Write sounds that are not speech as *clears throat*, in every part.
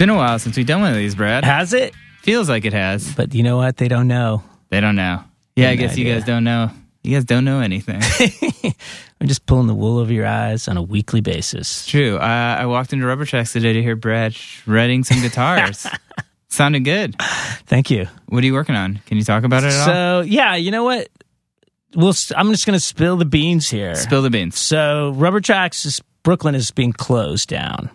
Been a while since we've done one of these, Brad. Has it? Feels like it has. But you know what? They don't know. They don't know. Yeah, I guess you guys don't know. You guys don't know anything. *laughs* I'm just pulling the wool over your eyes on a weekly basis. True. Uh, I walked into Rubber Tracks today to hear Brad shredding some guitars. *laughs* Sounded good. Thank you. What are you working on? Can you talk about it at all? So yeah, you know what? We'll. I'm just going to spill the beans here. Spill the beans. So Rubber Tracks is Brooklyn is being closed down.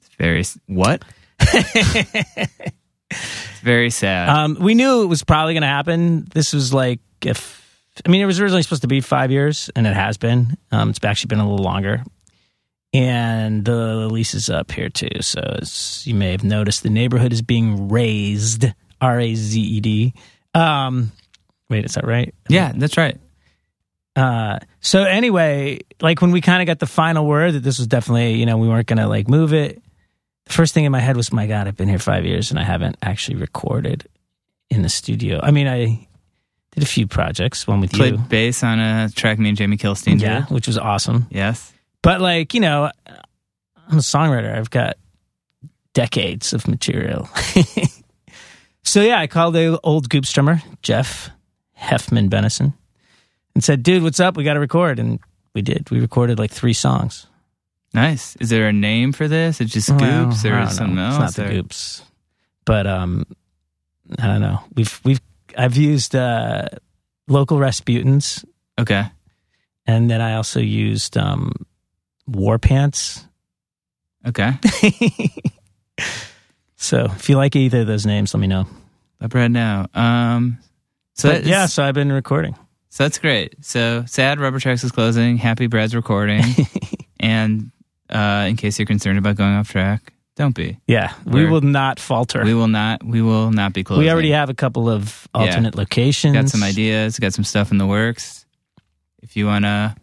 It's Very what? It's *laughs* very sad. Um, we knew it was probably going to happen. This was like if I mean it was originally supposed to be five years, and it has been. Um, it's actually been a little longer, and the lease is up here too. So as you may have noticed, the neighborhood is being raised. R A Z E D. Um, wait, is that right? yeah, that's right. Uh, so anyway, like when we kind of got the final word that this was definitely, you know, we weren't gonna like move it. The first thing in my head was, my God, I've been here five years and I haven't actually recorded in the studio. I mean, I did a few projects, one with Played you, bass on a track me and Jamie Kilstein yeah, did. which was awesome. Yes. But like, you know, I'm a songwriter. I've got decades of material. *laughs* so yeah, I called the old Goop drummer, Jeff Heffman Benison, and said, "Dude, what's up? We got to record." And we did. We recorded like three songs. Nice. Is there a name for this? It's just Goops I or don't something else? It's not or- the Goops, but um, I don't know. We've we've I've used uh, local Rasputins, Okay. and then I also used um, War Pants. Okay. *laughs* so if you like either of those names, let me know. Let Brad know. Um, so But yeah, so I've been recording. So that's great. So sad Rubber Tracks is closing. Happy Brad's recording. *laughs* and uh, in case you're concerned about going off track, don't be. Yeah, we We're- will not falter. We We, will not. We will not be closing. We already have a couple of alternate locations. got some ideas. Got some stuff in the works. If you want to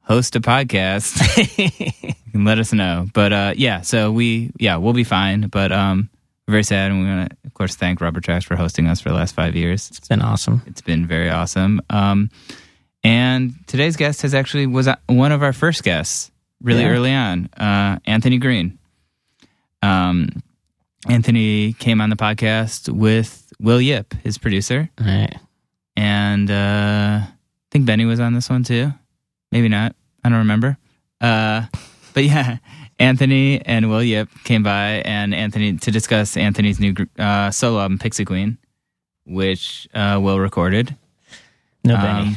host a podcast, *laughs* you can let us know. But uh, yeah, so we yeah we'll be fine. But um, we're very sad, and we want to of course thank Rubber Tracks for hosting us for the last five years. It's been awesome. It's been very awesome. Um, and today's guest has actually was uh, one of our first guests really Yeah. early on, uh, Anthony Green. Um, Anthony came on the podcast with Will Yip, his producer, All right. and uh, I think Benny was on this one too. Maybe not. I don't remember. Uh, but yeah, *laughs* Anthony and Will Yip came by, and Anthony to discuss Anthony's new uh, solo album, Pixie Queen, which uh, Will recorded. No Um, Benny.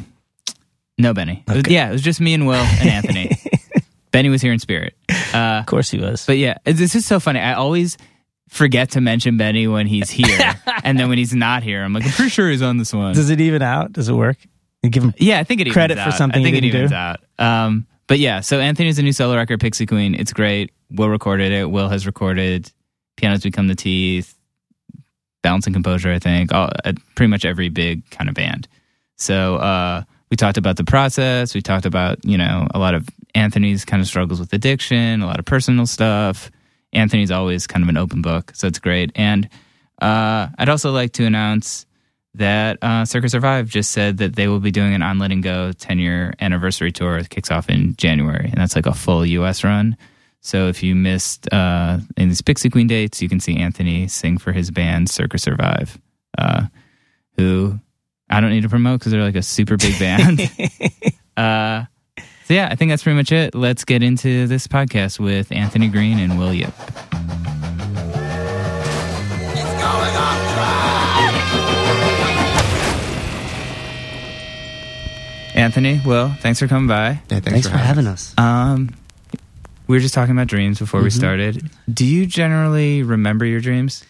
No Benny. It was- yeah, it was just me and Will and Anthony. *laughs* Benny was here in spirit. Uh, of course he was. but yeah, this is so funny. I always forget to mention Benny when he's here, *laughs* and then when he's not here, I'm like, I'm pretty sure he's on this one. Does it even out? Does it work? You give him Yeah, I think it Credit for out. something I think it evens do. out. Um, but yeah, so Anthony's a new solo record, Pixie Queen. It's great. Will recorded it. Will has recorded Pianos Become the Teeth, Balance and Composure, I think, all, uh, pretty much every big kind of band. So uh, we talked about the process. We talked about, you know, a lot of Anthony's kind of struggles with addiction, a lot of personal stuff. Anthony's always kind of an open book, so it's great. And uh, I'd also like to announce that uh, Circa Survive just said that they will be doing an On Letting Go 10 year anniversary tour that kicks off in January. And that's like a full US run. So if you missed uh, in these Pixie Queen dates, you can see Anthony sing for his band Circa Survive, uh, who I don't need to promote because they're like a super big band. *laughs* so yeah, I think that's pretty much it. Let's get into this podcast with Anthony Green and Will Yip. Anthony, Will, thanks for coming by. Yeah, thanks, Thanks for having us. Um, we were just talking about dreams before we started. Do you generally remember your dreams?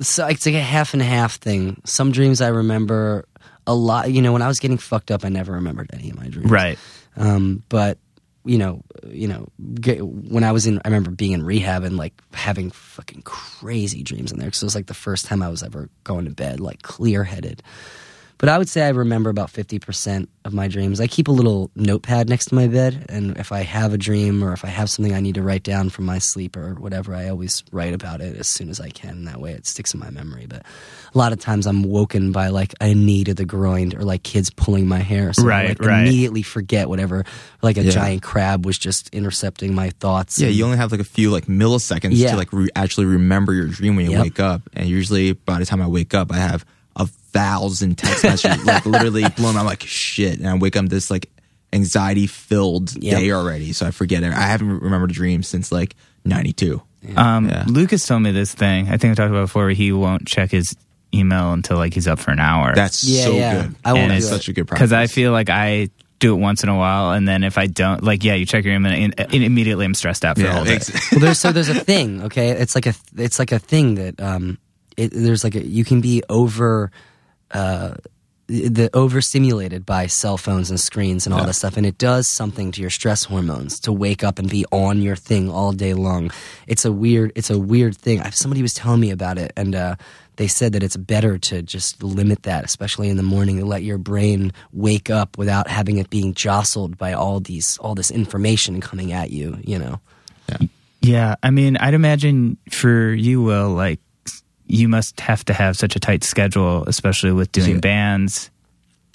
So it's like a half and half thing. Some dreams I remember a lot. You know, when I was getting fucked up, I never remembered any of my dreams. Right. Um, but you know, you know, when I was in, I remember being in rehab and like having fucking crazy dreams in there because it was like the first time I was ever going to bed like clear headed. But I would say I remember about 50% of my dreams. I keep a little notepad next to my bed, and if I have a dream or if I have something I need to write down from my sleep or whatever, I always write about it as soon as I can. That way it sticks in my memory. But a lot of times I'm woken by like a knee to the groin or like kids pulling my hair. So Right, I like, right. immediately forget whatever, like a Yeah. giant crab was just intercepting my thoughts. Yeah, and- you only have like a few like milliseconds Yeah. to like re- actually remember your dream when you Yep. wake up, and usually by the time I wake up, I have a thousand text messages like *laughs* literally blown. I'm like shit, and I wake up this like anxiety filled Yep. day already, so I forget it. I haven't remembered a dream since like '92. Um, Yeah. Lucas told me this thing. I think I talked about it before. Where he won't check his email until like he's up for an hour. That's Yeah, so yeah. good. I won't And do such a good practice because I feel like I do it once in a while, and then if I don't, like, yeah, you check your email, and, and immediately I'm stressed out for the yeah, whole day. ex- well, there's so there's a thing, okay? It's like a it's like a thing that um, it, there's like a you can be over. Uh, the overstimulated by cell phones and screens and all Yeah. this stuff and it does something to your stress hormones to wake up and be on your thing all day long. It's a weird it's a weird thing. I, somebody was telling me about it and uh, they said that it's better to just limit that especially in the morning and let your brain wake up without having it being jostled by all these all this information coming at you you know? Yeah, I mean, I'd imagine for you, Will, like you must have to have such a tight schedule, especially with doing Yeah. bands.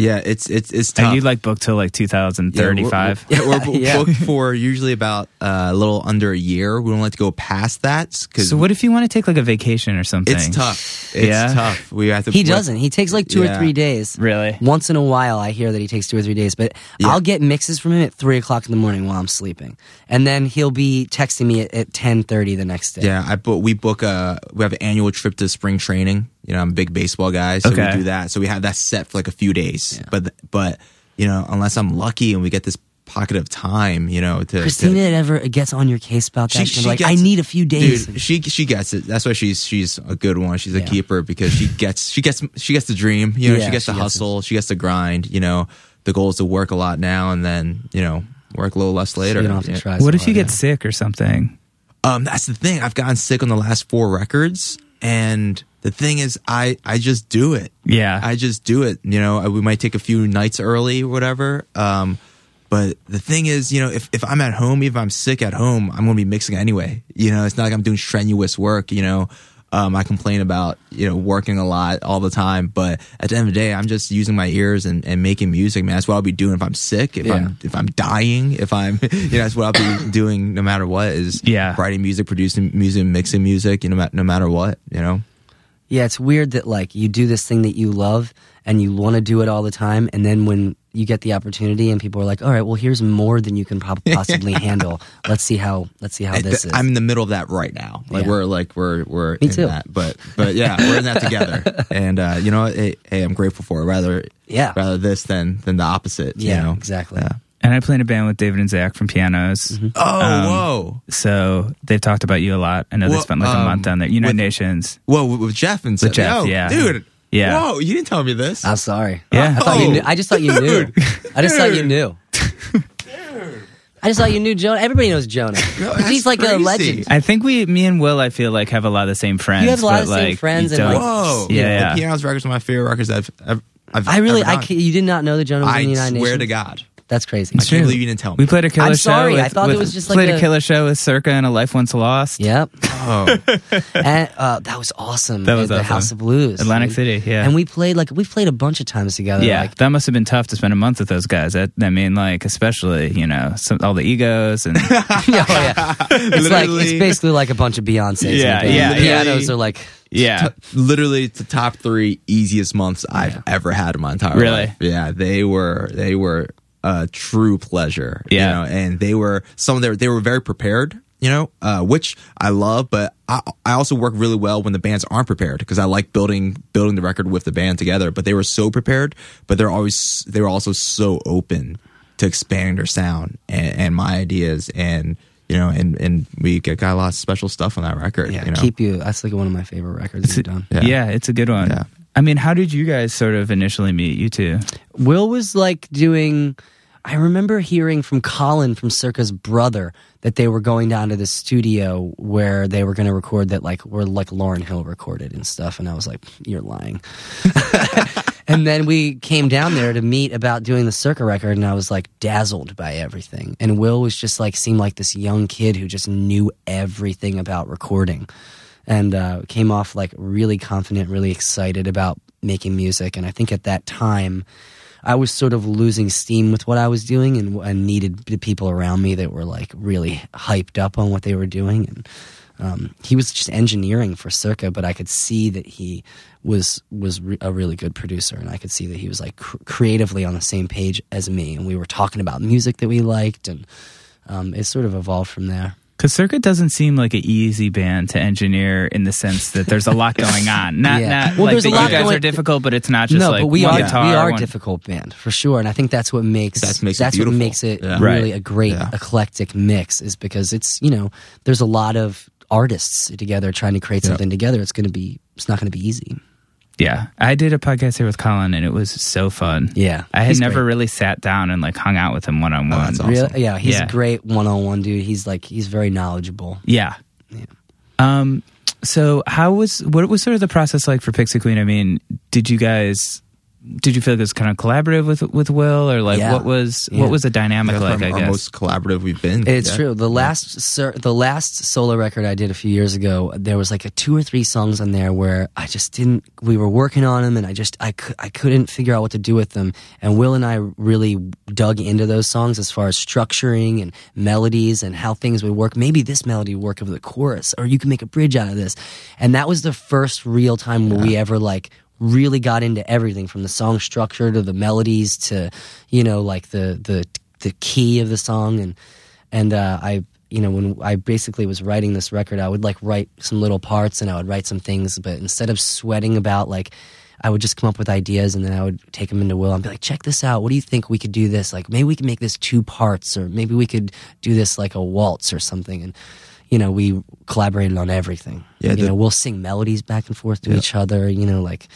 Yeah, it's it's it's tough. Are you like booked till like 2035? Yeah, we're, we're, we're *laughs* Yeah. booked for usually about uh, a little under a year. We don't like to go past that because so what if you want to take like a vacation or something? it's tough. It's Yeah? tough. We have to. He doesn't. He takes like two Yeah. or three days. Really? Once in a while, I hear that he takes two or three days, but Yeah. I'll get mixes from him at three o'clock in the morning while I'm sleeping, and then he'll be texting me at, at ten thirty the next day. Yeah, I book. We book a. We have an annual trip to spring training. You know, I'm a big baseball guy, so Okay. we do that. So we have that set for like a few days. But but you know, unless I'm lucky and we get this pocket of time, you know, to Christina to, ever gets on your case about that? She- She's she like, gets- I need a few days. Dude, she she gets it. That's why she's she's a good one. She's a Yeah. keeper because she gets she gets she gets the dream. You know, Yeah, she gets she the gets hustle. She gets the grind. You know, the goal is to work a lot now and then you know work a little less later. you don't have to Yeah. try. What so if you hard, get sick or something? Um, that's the thing. I've gotten sick on the last four records, and the thing is, I I just do it. Yeah. I just do it. You know, we might take a few nights early or whatever. Um, but the thing is, you know, if, if I'm at home, if I'm sick at home, I'm going to be mixing anyway. You know, it's not like I'm doing strenuous work. You know, um, I complain about you know working a lot all the time, but at the end of the day, I'm just using my ears and, and making music. Man, that's what I'll be doing if I'm sick, if Yeah. I'm if I'm dying, if I'm *laughs* you know that's what I'll be doing no matter what. Is Yeah. writing music, producing music, mixing music. You know, no matter what. You know. Yeah, it's weird that like you do this thing that you love and you want to do it all the time, and then when you get the opportunity and people are like, "All right, well, here's more than you can prob- *laughs* possibly handle. Let's see how let's see how this is." I'm in the middle of that right now. Like Yeah. we're like we're we're Me in too. that. But but yeah, we're in that together. *laughs* And uh, you know, hey, hey, I'm grateful for it. Rather Yeah. rather this than than the opposite. yeah, you know? exactly. Yeah. And I play in a band with David and Zach from pianos. Oh Um, whoa So they've talked about you a lot. I know they spent like a um, month down there. United with- Nations. whoa with, with Jeff and With Jeff, Yo, yeah. dude. Yeah. Whoa, you didn't tell me this. I'm sorry. Yeah. I thought you knew. I just thought you knew. dude. I just thought you knew. I just thought you knew Jonah. Everybody knows Jonah. *laughs* No, He's like a legend. I think we, me and Will, I feel like have a lot of the same friends. You have a lot of the same friends and, like, Whoa. Yeah, yeah. The Pianos records are my favorite records I've I've, I've I really, I done. you did not know that Jonah was in I the United swear Nations. to God. That's crazy. I It's true. can't believe you didn't tell me. We played a killer I'm show. sorry, With, I thought it with- was just like played a, a- killer show with Circa and a Life Once Lost. Yep, oh. *laughs* and uh, that was awesome. That was at the awesome. House of Blues, Atlantic dude. City, yeah. And we played like we've played a bunch of times together. Yeah, like, that must have been tough to spend a month with those guys. I, I mean, like especially you know some, all the egos and *laughs* oh, yeah. *laughs* It's like it's Literally. basically like a bunch of Beyonces. Yeah, in a yeah, The yeah. pianos are like yeah, T- literally the top three easiest months I've ever had in my entire Really? life. Yeah, they were they were a true pleasure. Yeah. you know, and they were some of their they were very prepared. You know, uh, which I love, but I, I also work really well when the bands aren't prepared because I like building building the record with the band together. But they were so prepared, but they're always they were also so open to expanding their sound and, and my ideas and you know and and we got, got a lot of special stuff on that record. yeah, you know? keep you. That's like one of my favorite records we've done. Yeah. yeah, It's a good one. Yeah. I mean, how did you guys sort of initially meet? You two. Will was like doing. I remember hearing from Colin from Circa's brother that they were going down to the studio where they were going to record that like where like Lauryn Hill recorded and stuff, and I was like, "You're lying." *laughs* and then we came down there to meet about doing the circa record, and I was like dazzled by everything. And Will was just like seemed like this young kid who just knew everything about recording, and uh, came off like really confident, really excited about making music. And I think at that time. I was sort of losing steam with what I was doing and, and needed the people around me that were like really hyped up on what they were doing. And um, he was just engineering for Circa, but I could see that he was was re- a really good producer, and I could see that he was like cr- creatively on the same page as me, and we were talking about music that we liked, and um, it sort of evolved from there. Because Circa doesn't seem like an easy band to engineer in the sense that there's a lot going on. *laughs* Not, Yeah. not Well, like there's that a you lot guys going- are difficult, but it's not just no, like but we one are guitar, we are a one- difficult band for sure, and I think that's what makes That makes it that's what makes it Yeah. really Right. a great Yeah. eclectic mix is because it's you know there's a lot of artists together trying to create Yeah. something together. It's going to be it's not going to be easy. Yeah, I did a podcast here with Colin, and it was so fun. Yeah, I had he's never great. really sat down and like hung out with him one on one. Really? Yeah, he's Yeah. a great one-on-one dude. He's like he's very knowledgeable. Yeah. Um. So, how was what was sort of the process like for Pixie Queen? I mean, did you guys did you feel like it was kind of collaborative with with Will, or like Yeah. what was Yeah. what was the dynamic That's like? our, I our guess. most collaborative we've been. It's Yeah. true. The last sir, the last solo record I did a few years ago, there was like a two or three songs on there where I just didn't. We were working on them, and I just I could I couldn't figure out what to do with them. And Will and I really dug into those songs as far as structuring and melodies and how things would work. Maybe this melody would work over the chorus, or you can make a bridge out of this. And that was the first real time where we ever like really got into everything from the song structure to the melodies to you know like the the the key of the song. And and uh, I you know when I basically was writing this record I would like write some little parts and I would write some things. But instead of sweating about like I would just come up with ideas and then I would take them into Will and be like check this out. What do you think we could do this? Like maybe we could make this two parts or maybe we could do this like a waltz or something. And you know we collaborated on everything Yeah, you the- know we'll sing melodies back and forth to each other you know like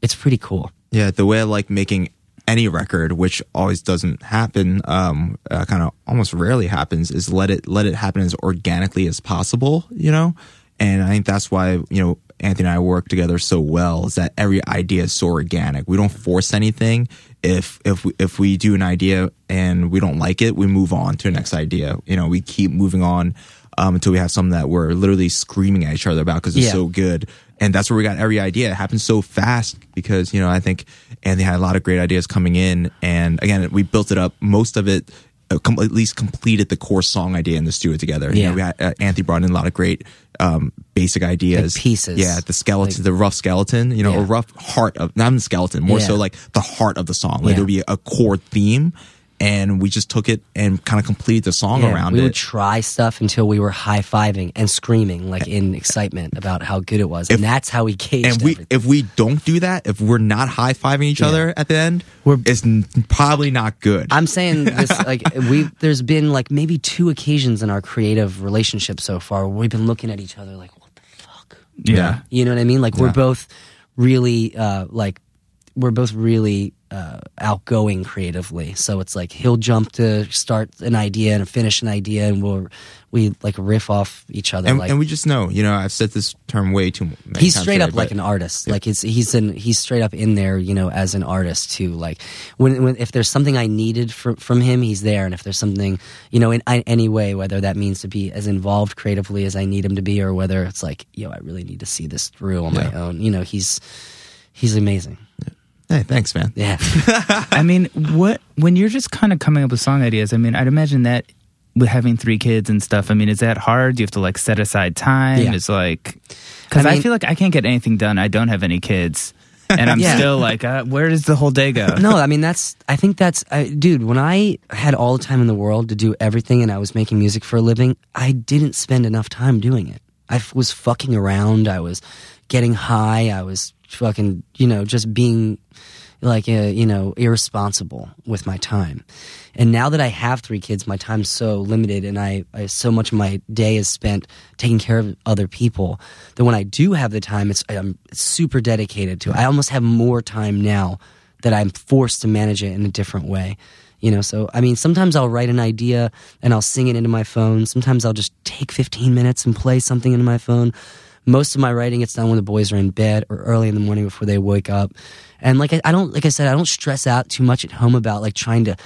it's pretty cool Yeah, the way I like making any record, which always doesn't happen, um, uh, kind of almost rarely happens, is let it let it happen as organically as possible. You know, and I think that's why you know Anthony and I work together so well. Is that every idea is so organic. We don't force anything. If if we, if we do an idea and we don't like it, we move on to the next idea. You know, we keep moving on um, until we have something that we're literally screaming at each other about because it's Yeah. so good. And that's where we got every idea. It happened so fast because, you know, I think Anthony had a lot of great ideas coming in. And again, we built it up. Most of it, uh, com- at least completed the core song idea in the studio together. You Yeah. know, we had, uh, Anthony brought in a lot of great um, basic ideas. Like pieces. Yeah, the skeleton, Like- the rough skeleton, you know, Yeah. a rough heart of, not the skeleton, more Yeah. so like the heart of the song. Like Yeah. there would be a core theme. And we just took it and kind of completed the song Yeah, around we it. We would try stuff until we were high fiving and screaming like in excitement about how good it was, and that's how we gauged and we everything. if we don't do that if we're not high-fiving each Yeah. other at the end We're- it's probably not good I'm saying *laughs* this like we there's been like maybe two occasions in our creative relationship so far where we've been looking at each other like what the fuck yeah. you know what I mean like we're both really uh like we're both really uh, outgoing creatively. So it's like he'll jump to start an idea and finish an idea and we'll we like riff off each other and, like and we just know you know i've said this term way too many he's straight today, up like an artist. like it's he's in he's straight up in there you know as an artist too. Like when, when if there's something i needed from from him he's there. And if there's something you know in, in any way whether that means to be as involved creatively as i need him to be or whether it's like yo i really need to see this through on my own you know he's he's amazing hey thanks man yeah *laughs* I mean, what when you're just kind of coming up with song ideas? I mean, I'd imagine that with having three kids and stuff. I mean, is that hard? Do you have to like set aside time? Yeah. It's like because I I, feel like I can't get anything done. I don't have any kids, and I'm *laughs* Yeah. still like, uh, where does the whole day go? no, I mean that's. I think that's, I, dude. When I had all the time in the world to do everything, and I was making music for a living, I didn't spend enough time doing it. I was fucking around. I was getting high. I was fucking, you know, just being like, uh, you know, irresponsible with my time. And now that I have three kids, my time's so limited, and I, I so much of my day is spent taking care of other people. That when I do have the time, it's I'm super dedicated to. it. I almost have more time now that I'm forced to manage it in a different way. You know, so I mean, sometimes I'll write an idea and I'll sing it into my phone. Sometimes I'll just take 15 minutes and play something into my phone. most of my writing gets done when the boys are in bed or early in the morning before they wake up. And like I, I don't like I said, I don't stress out too much at home about like trying to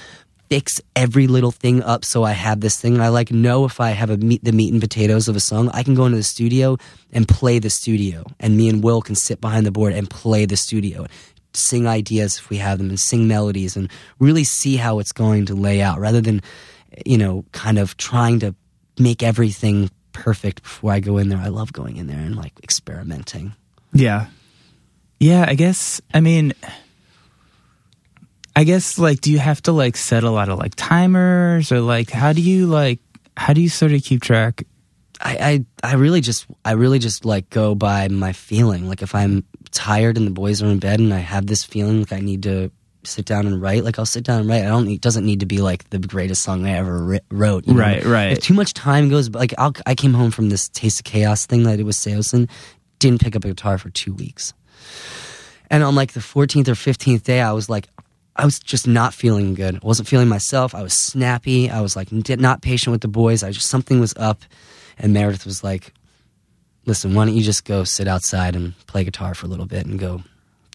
fix every little thing up so I have this thing. I like know if I have a meat the meat and potatoes of a song, I can go into the studio and play the studio. And me and Will can sit behind the board and play the studio. Sing ideas if we have them and sing melodies and really see how it's going to lay out rather than you know, kind of trying to make everything perfect before I go in there. I love going in there and like experimenting. Yeah. Yeah, I guess I mean I guess like do you have to like set a lot of like timers or like how do you like how do you sort of keep track? I, I I really just I really just like go by my feeling. Like if I'm tired and the boys are in bed and I have this feeling like I need to sit down and write, like I'll sit down and write. I don't. It doesn't need to be like the greatest song I ever ri- wrote. you know? Right, right. If too much time goes, like I'll, I came home from this Taste of Chaos thing that I did with Saosin, didn't pick up a guitar for two weeks, and on like the 14th or 15th day, I was like. I was just not feeling good. I wasn't feeling myself. I was snappy. I was like not patient with the boys. I just something was up, and Meredith was like, "Listen, why don't you just go sit outside and play guitar for a little bit and go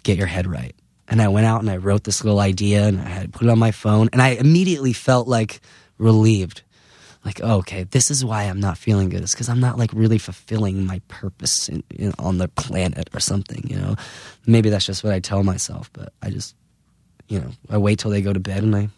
get your head right?" And I went out and I wrote this little idea and I had put it on my phone, and I immediately felt like relieved. Like, oh, okay, this is why I'm not feeling good. It's because I'm not like really fulfilling my purpose in, in, on the planet or something. You know, maybe that's just what I tell myself, but I just, you know, I wait till they go to bed and I,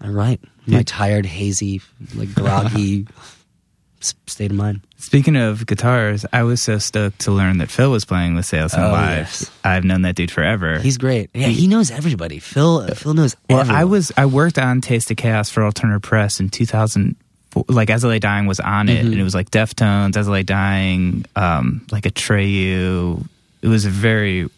I write my tired, hazy, like groggy *laughs* state of mind. Speaking of guitars, I was so stoked to learn that Phil was playing with Sales and Oh, Live. yes. I've known that dude forever. He's great. Yeah, he knows everybody. Phil, Phil knows. well, everyone. I was I worked on Taste of Chaos for Alternative Press in 2004. Like As I Lay Dying was on Mm-hmm. it, and it was like Deftones, As I Lay Dying, um, like Atreyu. It was very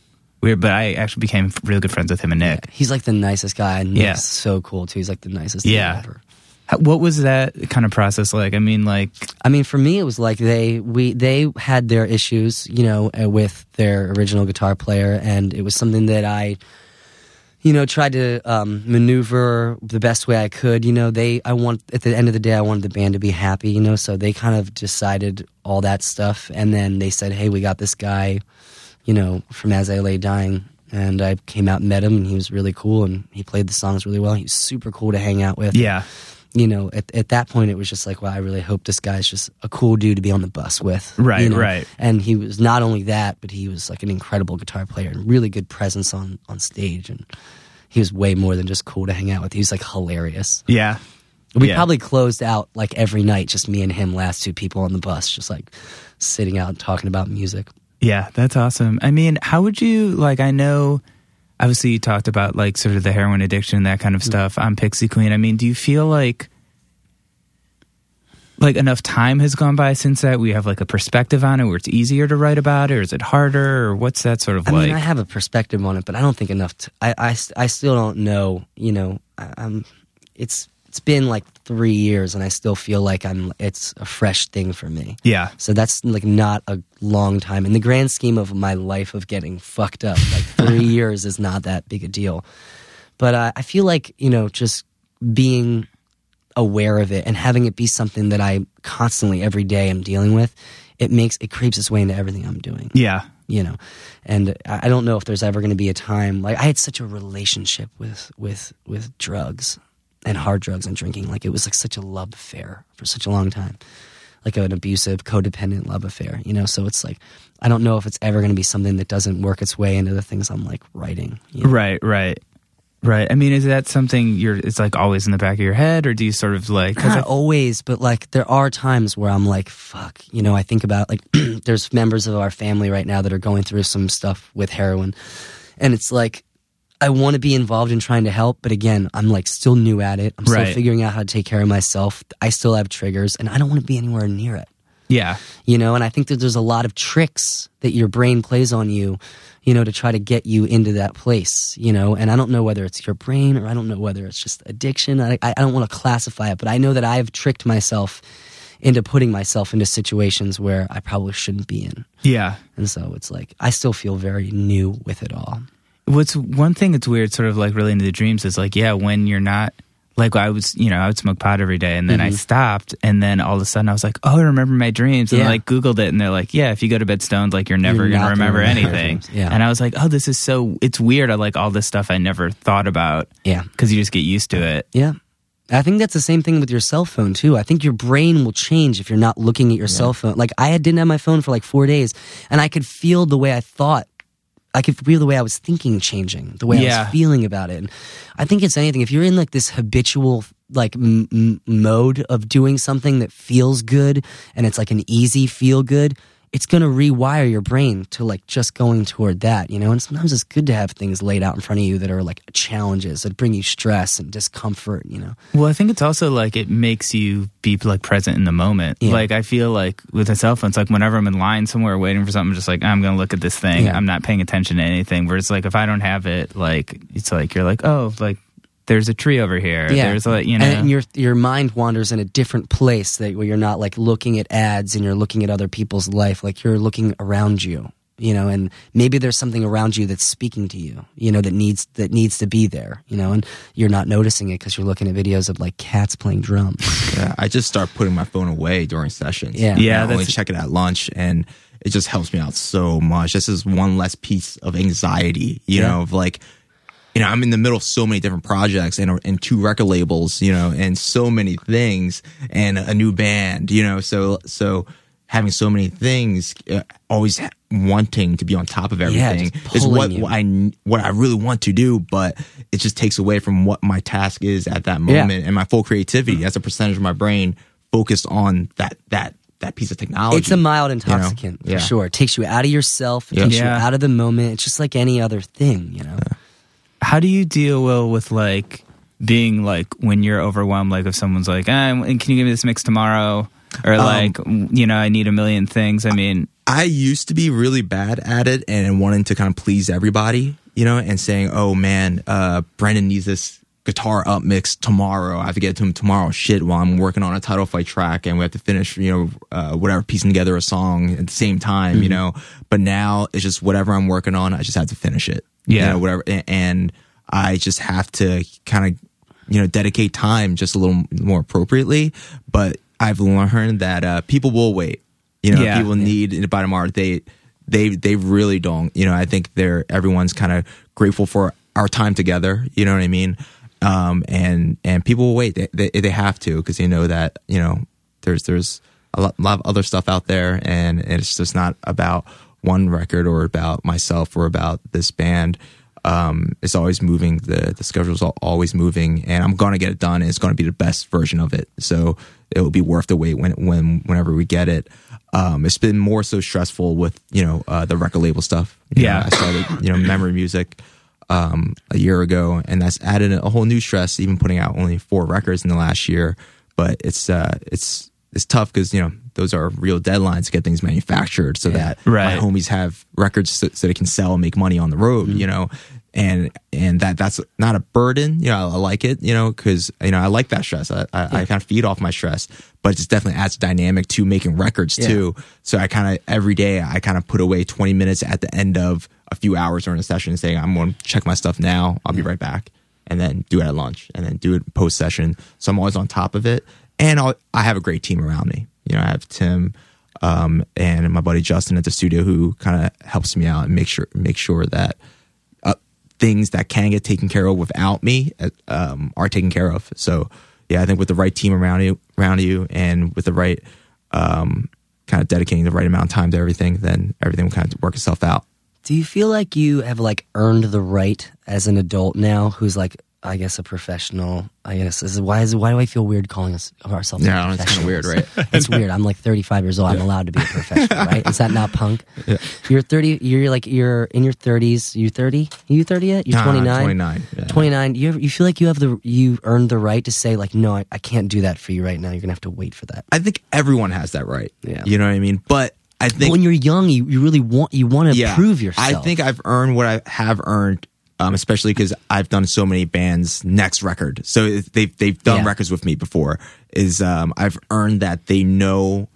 weird, but I actually became really good friends with him and Nick. He's like the nicest guy. And Yeah. Nick's so cool too. He's like the nicest Yeah. ever. How- What was that kind of process like? I mean, like, I mean, for me, it was like they we they had their issues, you know, uh, with their original guitar player, and it was something that I, you know, tried to um, maneuver the best way I could. You know, they I want at the end of the day, I wanted the band to be happy, you know, so they kind of decided all that stuff, and then they said, "Hey, we got this guy, you know, from As I Lay Dying." And I came out and met him, and he was really cool, and he played the songs really well. He was super cool to hang out with yeah, you know, at, at that point, it was just like, well, I really hope this guy's just a cool dude to be on the bus with. Right, you know? right. And he was not only that, but he was like an incredible guitar player and really good presence on, on stage. And he was way more than just cool to hang out with. He was like hilarious. yeah. We Yeah. probably closed out like every night, just me and him, last two people on the bus, just like sitting out and talking about music. Yeah, that's awesome. I mean, how would you like? I know, obviously, you talked about like sort of the heroin addiction, and that kind of mm. stuff on Pixie Queen. I mean, do you feel like like enough time has gone by since that we have like a perspective on it where it's easier to write about it, or is it harder, or what's that sort of I like? mean, I have a perspective on it, but I don't think enough. To, I, I, I still don't know. You know, I, I'm. It's it's been like three years, and I still feel like I'm. It's a fresh thing for me. yeah, So that's like not a long time in the grand scheme of my life of getting fucked up. Like *laughs* three years is not that big a deal. But uh, I feel like you know, just being aware of it and having it be something that I constantly every day am dealing with, it makes it creeps its way into everything I'm doing yeah, you know and i I don't know if there's ever going to be a time like i had such a relationship with with with drugs and hard drugs and drinking like it was like such a love affair for such a long time like an abusive codependent love affair you know so it's like i don't know if it's ever going to be something that doesn't work its way into the things i'm like writing you know? right, right, right. I mean, is that something you're? It's like always in the back of your head, or do you sort of like? not I- always, but like there are times where I'm like, fuck, you know, I think about like *clears throat* there's members of our family right now that are going through some stuff with heroin. And it's like I want to be involved in trying to help, but again, I'm like still new at it. I'm still Right. figuring out how to take care of myself. I still have triggers and I don't want to be anywhere near it. yeah, You know, and I think that there's a lot of tricks that your brain plays on you, you know, to try to get you into that place, you know. And I don't know whether it's your brain or I don't know whether it's just addiction. I, I I don't want to classify it, but I know that I've tricked myself into putting myself into situations where I probably shouldn't be in. yeah. And so it's like, I still feel very new with it all. What's one thing that's weird, sort of like relating to the dreams, is like, yeah, when you're not like I was, you know, I would smoke pot every day, and then Mm-hmm. I stopped, and then all of a sudden I was like, oh, I remember my dreams, and Yeah. I like Googled it, and they're like, yeah, if you go to bed stoned, like you're never gonna remember remember anything. Yeah. And I was like, oh, this is so, it's weird. I like all this stuff I never thought about Yeah. because you just get used to it. Yeah. I think that's the same thing with your cell phone too. I think your brain will change if you're not looking at your cell phone. Like I had- didn't have my phone for like four days, and I could feel the way I thought. I could feel the way I was thinking changing, the way I was feeling about it. And I think it's anything. If you're in like this habitual like m- m- mode of doing something that feels good, and it's like an easy feel good, it's going to rewire your brain to like just going toward that, you know. And sometimes it's good to have things laid out in front of you that are like challenges that bring you stress and discomfort, you know. Well, I think it's also like it makes you be like present in the moment. Yeah. Like I feel like with a cell phone, it's like whenever I'm in line somewhere waiting for something, I'm just like I'm gonna look at this thing. Yeah. I'm not paying attention to anything. Whereas like if I don't have it, like it's like you're like oh like there's a tree over here. There's like you know. and your your mind wanders in a different place that where you're not like looking at ads and you're looking at other people's life, like you're looking around you, you know, and maybe there's something around you that's speaking to you, you know, that needs that needs to be there, you know, and you're not noticing it because you're looking at videos of like cats playing drums. *laughs* Yeah, I just start putting my phone away during sessions. Yeah. Yeah, I only check it at lunch, and it just helps me out so much. This is one less piece of anxiety, you know, of like, you know, I'm in the middle of so many different projects and and two record labels, you know, and so many things, and a new band, you know, so so having so many things, uh, always ha- wanting to be on top of everything just is what, what I what I really want to do, but it just takes away from what my task is at that Yeah. moment and my full creativity. That's a percentage of my brain focused on that that that piece of technology. It's a mild you know? intoxicant Yeah. for sure. It takes you out of yourself, it Yeah. takes you out of the moment. It's just like any other thing, you know. How do you deal well with like being like when you're overwhelmed? Like if someone's like, ah, can you give me this mix tomorrow? Or Um, like you know, I need a million things. I mean, I used to be really bad at it and wanting to kind of please everybody, you know, and saying, "Oh man, uh, Brendan needs this guitar up mix tomorrow. I have to get to him tomorrow." Shit, while I'm working on a title fight track and we have to finish, you know, uh, whatever, piecing together a song at the same time, you know. But now it's just whatever I'm working on, I just have to finish it. You Yeah. know, whatever, and I just have to kind of you know dedicate time just a little more appropriately but i've learned that uh, people will wait. You know Yeah. people need it by tomorrow. They they they really don't. You know i think they're everyone's kind of grateful for our time together you know what i mean? Um and and people will wait. They they, they have to because they know that you know there's there's a lot, lot of other stuff out there and it's just not about one record or about myself or about this band um, it's always moving. The the schedule's al- always moving, and I'm gonna get it done. And it's gonna be the best version of it. So it will be worth the wait when when whenever we get it. Um, it's been more so stressful with you know uh, the record label stuff. You know, Yeah. I started you know memory music um, a year ago, and that's added a whole new stress. Even putting out only four records in the last year, but it's uh, it's it's tough because you know those are real deadlines to get things manufactured, so that Right. my homies have records so, so they can sell and make money on the road. Mm-hmm. You know, and and that that's not a burden. You know, I, I like it. You know, because you know I like that stress. I, I, I kind of feed off my stress, but it just definitely adds dynamic to making records too. So I kind of every day I kind of put away twenty minutes at the end of a few hours during a session, saying I'm going to check my stuff now. I'll be right back, and then do it at lunch, and then do it post session. So I'm always on top of it, and I'll, I have a great team around me. You know, I have Tim. Um, and my buddy Justin at the studio, who kind of helps me out and make sure make sure that uh, things that can get taken care of without me uh, um, are taken care of. So yeah, I think with the right team around you, around you, and with the right um, kind of dedicating the right amount of time to everything, then everything will kind of work itself out. Do you feel like you have like earned the right as an adult now, who's like, I guess, a professional? I guess is why is why do I feel weird calling us ourselves? Yeah, I don't know, it's kinda weird, right? *laughs* it's weird. I'm like 35 years old. I'm allowed to be a professional, right? Is that not punk? You're 30. You're like you're in your 30s. You 30? You 30 yet? You're Nah, 29. 29, yeah. 29. You you feel like you have the you earned the right to say like, no, I, I can't do that for you right now. You're gonna have to wait for that. I think everyone has that right. Yeah. you know what I mean. But I But think when you're young, you, you really want you want to prove yourself. I think I've earned what I have earned, um, especially because I've done so many bands' next record. So they've they've done Yeah. records with me before. Is um, I've earned that they know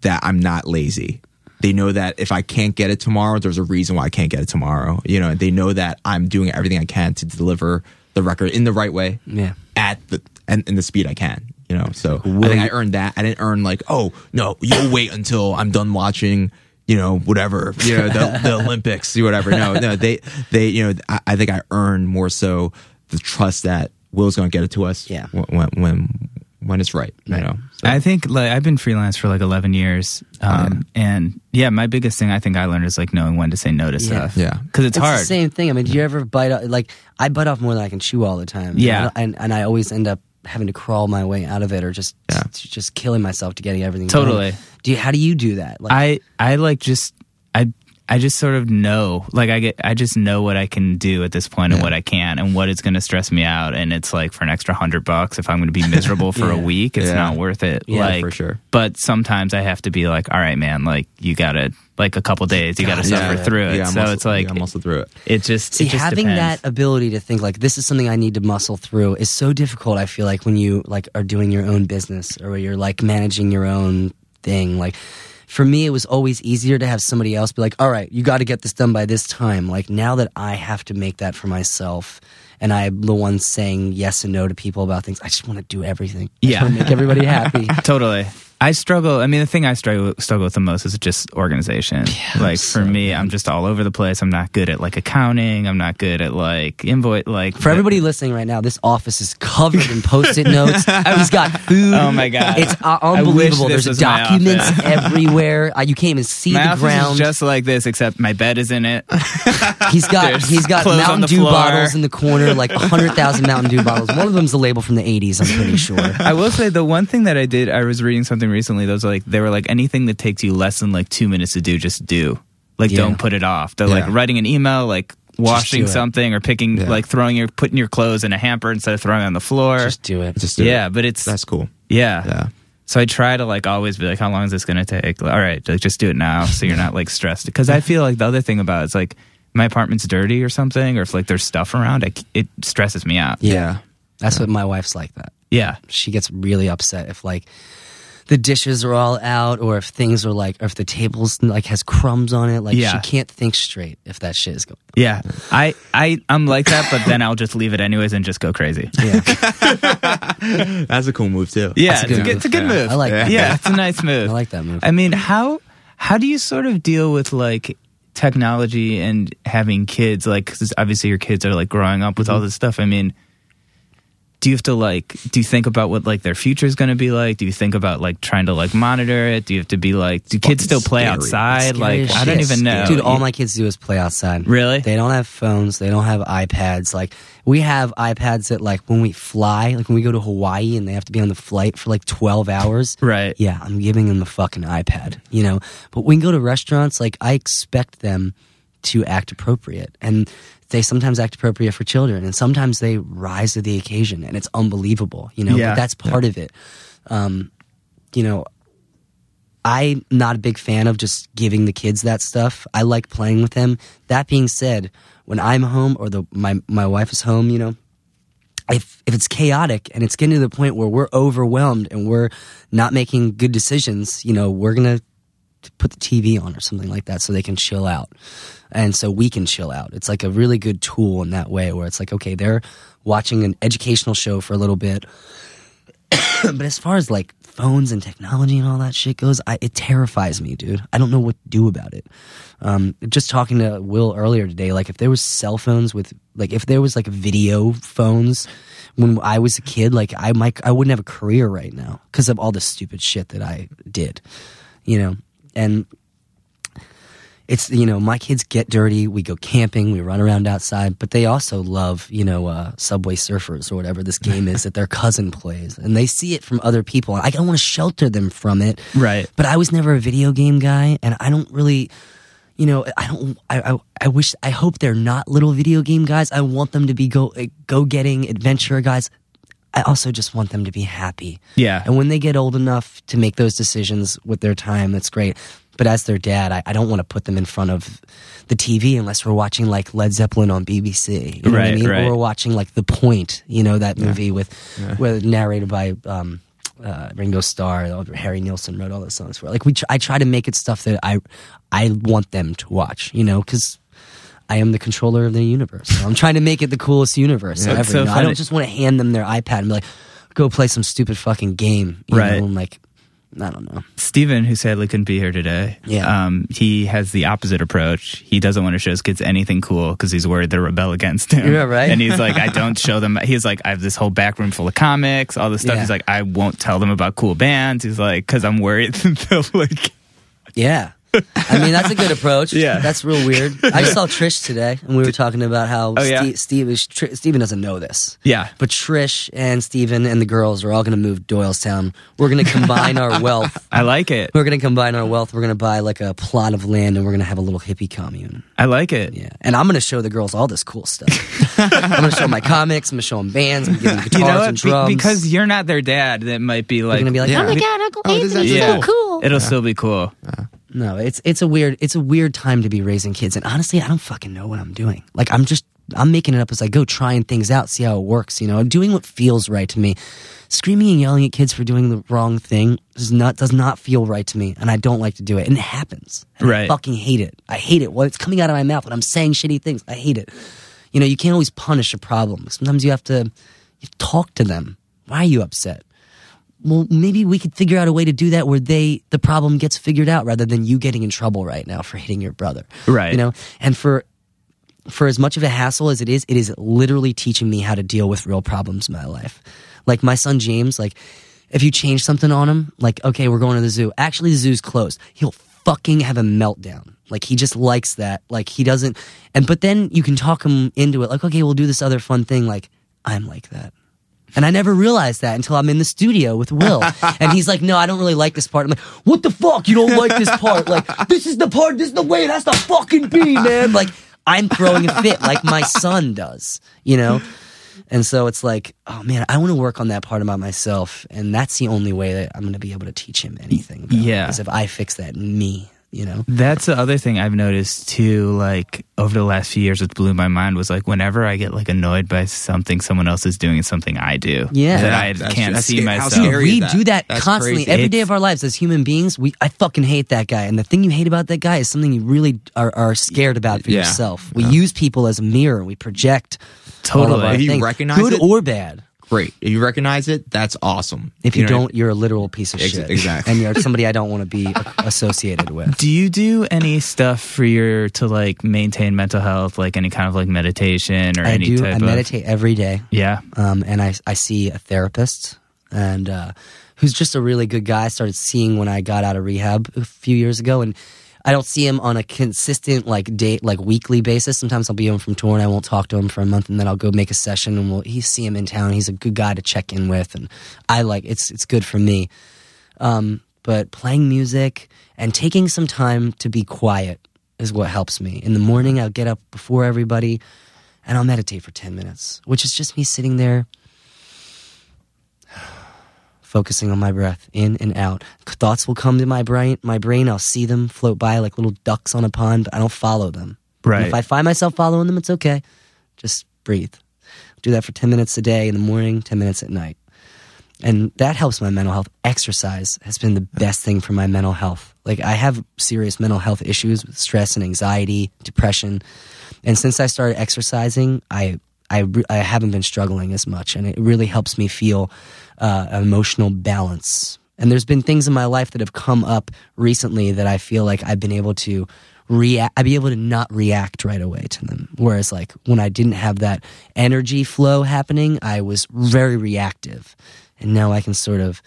that I'm not lazy. They know that if I can't get it tomorrow, there's a reason why I can't get it tomorrow. You know, they know that I'm doing everything I can to deliver the record in the right way Yeah. at the and, in the speed I can. You know, so I think I earned that. I didn't earn like, oh no, you'll wait until I'm done watching. You know, whatever. You know, the, the *laughs* Olympics or whatever. No, no, they they you know, I, I think I earned more so the trust that Will's going to get it to us. Yeah. when when when it's right. You know, so, I think like I've been freelance for like 11 years, um, and yeah, my biggest thing I think I learned is like knowing when to say no to stuff. Yeah. because it's, It's hard. the same thing. I mean, do you ever bite off, like I bite off more than I can chew all the time. Yeah. and and, I always end up having to crawl my way out of it, or just Yeah. just killing myself to getting everything. Totally. done. Do you? How do you do that? Like, I I like just I I just sort of know like I get I just know what I can do at this point and Yeah. what I can't and what is going to stress me out and it's like for an extra hundred bucks if I'm going to be miserable for a *laughs* week it's Yeah. not worth it. Yeah, like for sure. But sometimes I have to be like, all right, man, like you gotta like a couple days you got to suffer yeah. through it. Yeah, so muscle- it's like yeah, muscle through it. it just See, it just having depends. that ability to think like this is something I need to muscle through is so difficult. I feel like when you like are doing your own business or you're like managing your own thing. Like for me, it was always easier to have somebody else be like, "All right, you got to get this done by this time." Like now that I have to make that for myself, and I'm the one saying yes and no to people about things, I just want to do everything. I Yeah. make everybody happy. *laughs* Totally. I struggle. I mean, the thing I struggle struggle with the most is just organization. like for me, I'm just all over the place. I'm not good at like accounting. I'm not good at like invoice. Like For everybody listening right now, this office is covered in post-it notes. *laughs* He's got food. Oh my God. It's uh, unbelievable. There's documents *laughs* everywhere. Uh, you can't even see my the ground. just like this, except my bed is in it. *laughs* he's got there's he's got Mountain Dew floor. bottles in the corner, like hundred thousand Mountain Dew bottles. One of them's a label from the '80s. I'm pretty sure. I will say the one thing that I did. I was reading something recently. Those like they were like anything that takes you less than like two minutes to do, just do. Like Yeah. don't put it off. They're Yeah. like writing an email, like washing do it. something or picking, Yeah. like throwing your putting your clothes in a hamper instead of throwing it on the floor. Just do it. Just do it. yeah, but it's That's cool. yeah. Yeah. So I try to like always be like, how long is this going to take? Like, All right, like, just do it now, so you're not like stressed. Because I feel like the other thing about it is like my apartment's dirty or something, or if like there's stuff around, I, it stresses me out. Yeah. That's what my wife's like. That Yeah, she gets really upset if like the dishes are all out or if things are like or if the table's like has crumbs on it. Like Yeah. she can't think straight if that shit is going. yeah. I I I'm like that, but then I'll just leave it anyways and just go crazy. Yeah, *laughs* That's a cool move too. Yeah, a it's, a good good, move. it's a good Yeah. move. I like that. Yeah, it's a nice move. I like that move. I mean, how how do you sort of deal with like technology and having kids? Like, 'cause obviously your kids are like growing up with all Mm-hmm. this stuff. I mean, do you have to like? Do you think about what like their future is going to be like? Do you think about like trying to like monitor it? Do you have to be like? Do kids still play scary. outside? Like, as I don't even know. Dude, all my kids do is play outside. Really? They don't have phones. They don't have iPads. Like we have iPads that like when we fly, like when we go to Hawaii and they have to be on the flight for like 12 hours. right. Yeah, I'm giving them the fucking iPad, you know. But when we go to restaurants, like I expect them to act appropriate. And they sometimes act appropriate for children and sometimes they rise to the occasion and it's unbelievable, you know. Yeah. But that's part of it. Um, you know, I'm not a big fan of just giving the kids that stuff. I like playing with them. That being said, when I'm home or the my my wife is home, you know, if if it's chaotic and it's getting to the point where we're overwhelmed and we're not making good decisions, you know, we're gonna put the TV on or something like that so they can chill out, and so we can chill out. It's like a really good tool in that way where it's like, okay, they're watching an educational show for a little bit, *coughs* but as far as like phones and technology and all that shit goes, I, it terrifies me, dude. I don't know what to do about it. Um, just talking to Will earlier today, like if there was cell phones with, like if there was like video phones when I was a kid, like I might, I wouldn't have a career right now because of all the stupid shit that I did, you know. And it's you know my kids get dirty we go camping we run around outside but they also love you know uh, subway surfers or whatever this game is *laughs* that their cousin plays and they see it from other people i don't want to shelter them from it. Right. but i was never a video game guy and i don't really you know i don't i i, I wish i hope they're not little video game guys. I want them to be go go getting adventure guys i also just want them to be happy Yeah. and when they get old enough to make those decisions with their time, that's great. But as their dad, I, I don't want to put them in front of the TV unless we're watching like Led Zeppelin on BBC. You know what I Right, mean? right. Or we're watching like The Point, you know, that movie with, with narrated by um, uh, Ringo Starr, Harry Nilsson wrote all those songs for. Like we, tr- I try to make it stuff that I, I want them to watch, you know, because. I am the controller of the universe. So I'm trying to make it the coolest universe Yeah. ever. So you know? I don't just want to hand them their iPad and be like, go play some stupid fucking game. You Right. Know? And like, I don't know. Steven, who sadly couldn't be here today, Yeah. um, he has the opposite approach. He doesn't want to show his kids anything cool because he's worried they'll rebel against him. Yeah, right. And he's like, I *laughs* don't show them. He's like, I have this whole back room full of comics, all this stuff. Yeah. He's like, I won't tell them about cool bands. He's like, because I'm worried *laughs* they'll like. Yeah. *laughs* I mean, that's a good approach. Yeah. That's real weird. I just saw Trish today, and we were talking about how Oh, yeah? Steve, Steve is, Tr- Steven doesn't know this. Yeah. But Trish and Steven and the girls are all going to move Doylestown. We're going to combine our wealth. *laughs* I like it. We're going to combine our wealth. We're going to buy like a plot of land, and we're going to have a little hippie commune. I like it. Yeah. And I'm going to show the girls all this cool stuff. *laughs* I'm going to show them my comics. I'm going to show them bands. I'm going to give them guitars You know and what? Be- drums. because you're not their dad, that might be like. they're going to be like, oh Yeah. oh my god, Uncle Oh, this is Anthony's so cool. It'll still be cool. No, it's it's a weird it's a weird time to be raising kids, and honestly, I don't fucking know what I'm doing. Like I'm just I'm making it up as I go, trying things out, see how it works. You know, doing what feels right to me. Screaming and yelling at kids for doing the wrong thing does not does not feel right to me, and I don't like to do it. And it happens. And I Right. fucking hate it. I hate it. When it's coming out of my mouth when I'm saying shitty things, I hate it. You know, you can't always punish a problem. Sometimes you have to, you have to talk to them. Why are you upset? Well maybe we could figure out a way to do that where they the problem gets figured out rather than you getting in trouble right now for hitting your brother. Right. you know? And for for as much of a hassle as it is it is literally teaching me how to deal with real problems in my life. Like my son james like if you change something on him like okay we're going to the zoo. Actually the zoo's closed. He'll fucking have a meltdown. Like he just likes that. Like he doesn't and but then you can talk him into it. Like okay we'll do this other fun thing. Like i'm like that and I never realized that until I'm in the studio with Will. *laughs* and he's like, no, I don't really like this part. I'm like, what the fuck? You don't like this part? Like, this is the part, this is the way it has to fucking be, man. Like, I'm throwing a fit like my son does, you know? And so it's like, oh man, I want to work on that part about myself. And that's the only way that I'm going to be able to teach him anything. About Yeah. Is if I fix that me, you know? That's the other thing I've noticed too. Like over the last few years, what blew my mind was like whenever I get like annoyed by something someone else is doing, it's something I do. Yeah. that I that's- can't that's see scary. Myself. scary we that? do that That's constantly crazy. every day It's- of our lives as human beings. We I fucking hate that guy, and the thing you hate about that guy is something you really are, are scared about for Yeah. yourself. We use people as a mirror. We project all of Totally. our If you things, recognize good it- or bad. Great. If you recognize it, that's awesome. If you, know what I don't, you're a literal piece of Ex- shit. exactly. and you're somebody I don't want to be associated with. Do you do any stuff for your to like maintain mental health, like any kind of like meditation or I any do. type I of meditate every day. Yeah. um, and I, I see a therapist and uh, who's just a really good guy. I started seeing when I got out of rehab a few years ago, and I don't see him on a consistent like date like weekly basis. Sometimes I'll be home from tour and I won't talk to him for a month, and then I'll go make a session and we'll he see him in town. He's a good guy to check in with, and I like it's it's good for me. Um, but playing music and taking some time to be quiet is what helps me. In the morning, I'll get up before everybody and I'll meditate for 10 minutes, which is just me sitting there focusing on my breath in and out. Thoughts will come to my brain, my brain, I'll see them float by like little ducks on a pond. I don't follow them. And Right. if I find myself following them, it's okay. Just breathe. Do that for 10 minutes a day in the morning, 10 minutes at night. And that helps my mental health. Exercise has been the best thing for my mental health. Like I have serious mental health issues with stress and anxiety, depression. And since I started exercising, I I, I haven't been struggling as much, and it really helps me feel uh, emotional balance. And there's been things in my life that have come up recently that I feel like I've been able to react. I'd be able to not react right away to them. Whereas, like when I didn't have that energy flow happening, I was very reactive, and now I can sort of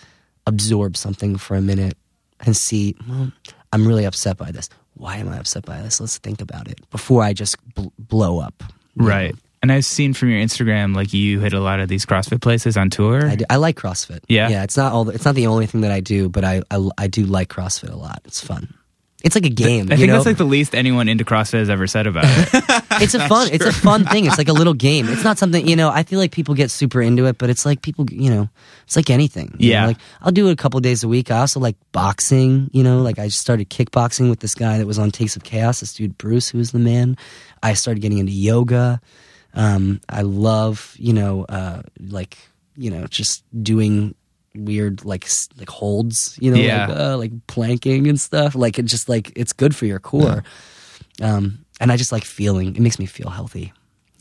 absorb something for a minute and see. Well, I'm really upset by this. Why am I upset by this? Let's think about it before I just bl- blow up. right know? And I've seen from your Instagram, like you hit a lot of these CrossFit places on tour. I, do, I like CrossFit. Yeah? yeah. It's not all. The, it's not the only thing that I do, but I, I I do like CrossFit a lot. It's fun. It's like a game. I think know? that's like the least anyone into CrossFit has ever said about it. *laughs* it's a fun. It's a fun thing. *laughs* It's like a little game. It's not something you know. I feel like people get super into it, but it's like people. You know, it's like anything. you know? Yeah. Like I'll do it a couple days a week. I also like boxing. You know, like I started kickboxing with this guy that was on Taste of Chaos. This dude Bruce, who was the man. I started getting into yoga. Um, I love you know, uh, like you know, just doing weird like like holds. You know, Yeah. like, uh, like planking and stuff. Like it just like it's good for your core. Um, and I just like feeling. It makes me feel healthy.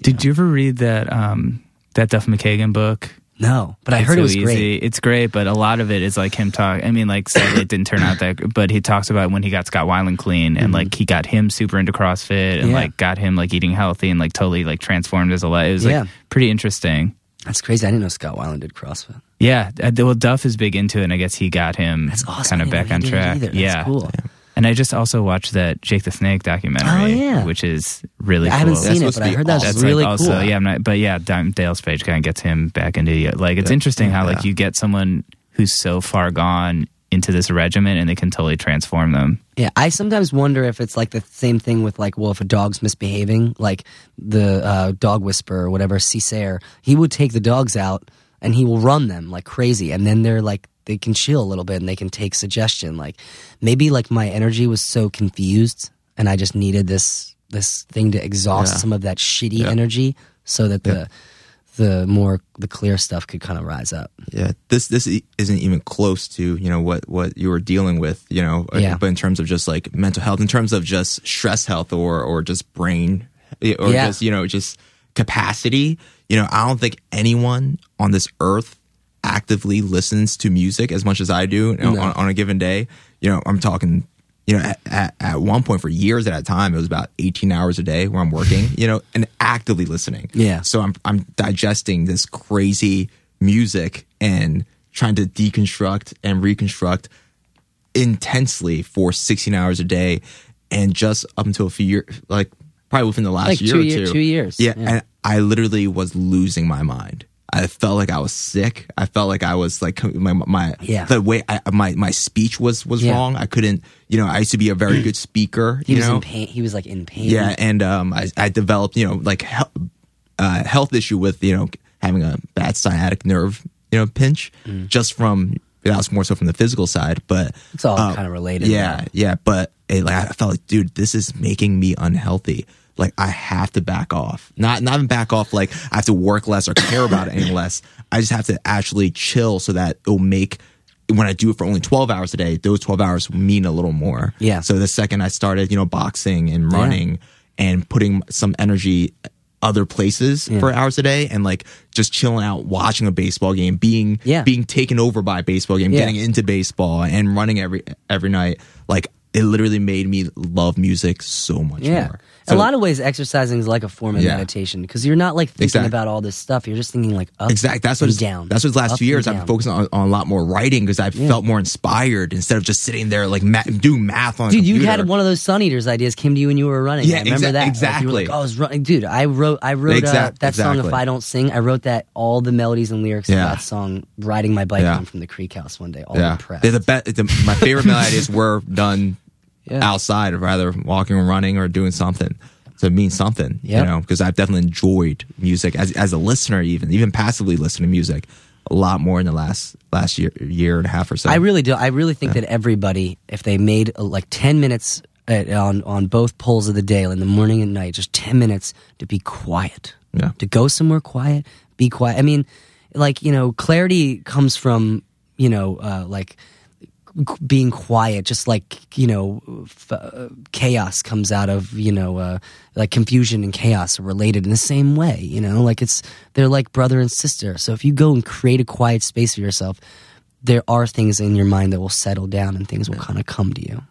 Did you ever read that um, that Duff McKagan book? No, but I It's heard so it was easy. great. It's great, but a lot of it is like him talk. I mean, like sadly it didn't turn out that. But he talks about when he got Scott Weiland clean, and like he got him super into CrossFit, and Mm-hmm. Yeah. like got him like eating healthy, and like totally like transformed his life. It was Yeah. like pretty interesting. That's crazy. I didn't know Scott Weiland did CrossFit. Yeah, uh, well, Duff is big into it, and I guess he got him That's awesome. kind of back on he did it track. either. That's Yeah, cool. And I just also watched that Jake the Snake documentary. Oh, yeah. which is really I cool. haven't That's seen it, but I heard that awesome. That's really like also cool. yeah, I'm not, but yeah, Dime- Dallas Page kind of gets him back into the, like it's interesting how like you get someone who's so far gone into this regimen and they can totally transform them. Yeah, I sometimes wonder if it's like the same thing with like, well, if a dog's misbehaving, like the uh, dog whisperer or whatever, Cesar, he would take the dogs out and he will run them like crazy, and then they're like they can chill a little bit and they can take suggestion. Like maybe like my energy was so confused, and I just needed this this thing to exhaust Yeah. some of that shitty Yeah. energy, so that the the more the clear stuff could kind of rise up. yeah this this isn't even close to you know what what you were dealing with you know uh, Yeah. but in terms of just like mental health in terms of just stress health or or just brain eh, or Yeah. just you know just capacity you know i don't think anyone on this earth actively listens to music as much as i do you know, No. on, on a given day you know i'm talking you know at, at, at one point for years at a time it was about 18 hours a day where i'm working *laughs* you know and actively listening Yeah. so I'm I'm digesting this crazy music and trying to deconstruct and reconstruct intensely for 16 hours a day and just up until a few years like probably within the last Like year two or year- two two years, yeah, yeah. and I literally was losing my mind I felt like I was sick. I felt like I was like my my Yeah. the way I, my my speech was was Yeah. wrong. I couldn't, you know. I used to be a very good speaker. *clears throat* He was know, in pain. He was like in pain. yeah, and um, I, I developed, you know, like health, uh, health issue with you know having a bad sciatic nerve, you know, pinch, just from that was more so from the physical side, but It's all uh, kinda related, Yeah, yeah, but it, like I felt like, dude, this is making me unhealthy. Like I have to back off. Not not even back off. Like I have to work less or care about it any less. I just have to actually chill so that it'll make when I do it for only twelve hours a day, those twelve hours mean a little more. Yeah. So the second I started, you know, boxing and running and putting some energy other places for hours a day and like just chilling out watching a baseball game being Yeah. being taken over by a baseball game Yeah. getting into baseball and running every every night like it literally made me love music so much Yeah. more In So- a lot of ways, exercising is like a form of Yeah. meditation because you're not like thinking Exact- about all this stuff. You're just thinking like up, Exactly. That's what down. That's what the last up two years I've down. been focusing on, on a lot more writing because I felt more inspired instead of just sitting there like ma- doing math on. Dude, you had one of those Sun Eaters ideas came to you when you were running. Yeah, I remember exa- that. Like, you were exactly. like, oh, I was running. Dude, I wrote, I wrote uh, that song. If. I don't sing, I wrote that all the melodies and lyrics Yeah. of that song riding my bike Yeah. home from the Creek House one day. All Yeah, impressed. they're the best. The, my favorite melodies were done Yeah. outside, or rather walking or running or doing something. So it means something, Yep. you know, because I've definitely enjoyed music as as a listener, even even passively listening to music a lot more in the last last year year and a half or so. I really do. I really think that everybody, if they made uh, like ten minutes at, on on both poles of the day, in the morning and night, just ten minutes to be quiet, Yeah. to go somewhere quiet, be quiet. I mean, like you know, clarity comes from you know, uh, like being quiet just like you know f- uh, chaos comes out of you know uh, like confusion and chaos are related in the same way you know? Like it's they're like brother and sister. So if you go and create a quiet space for yourself there are things in your mind that will settle down and things will kind of come to you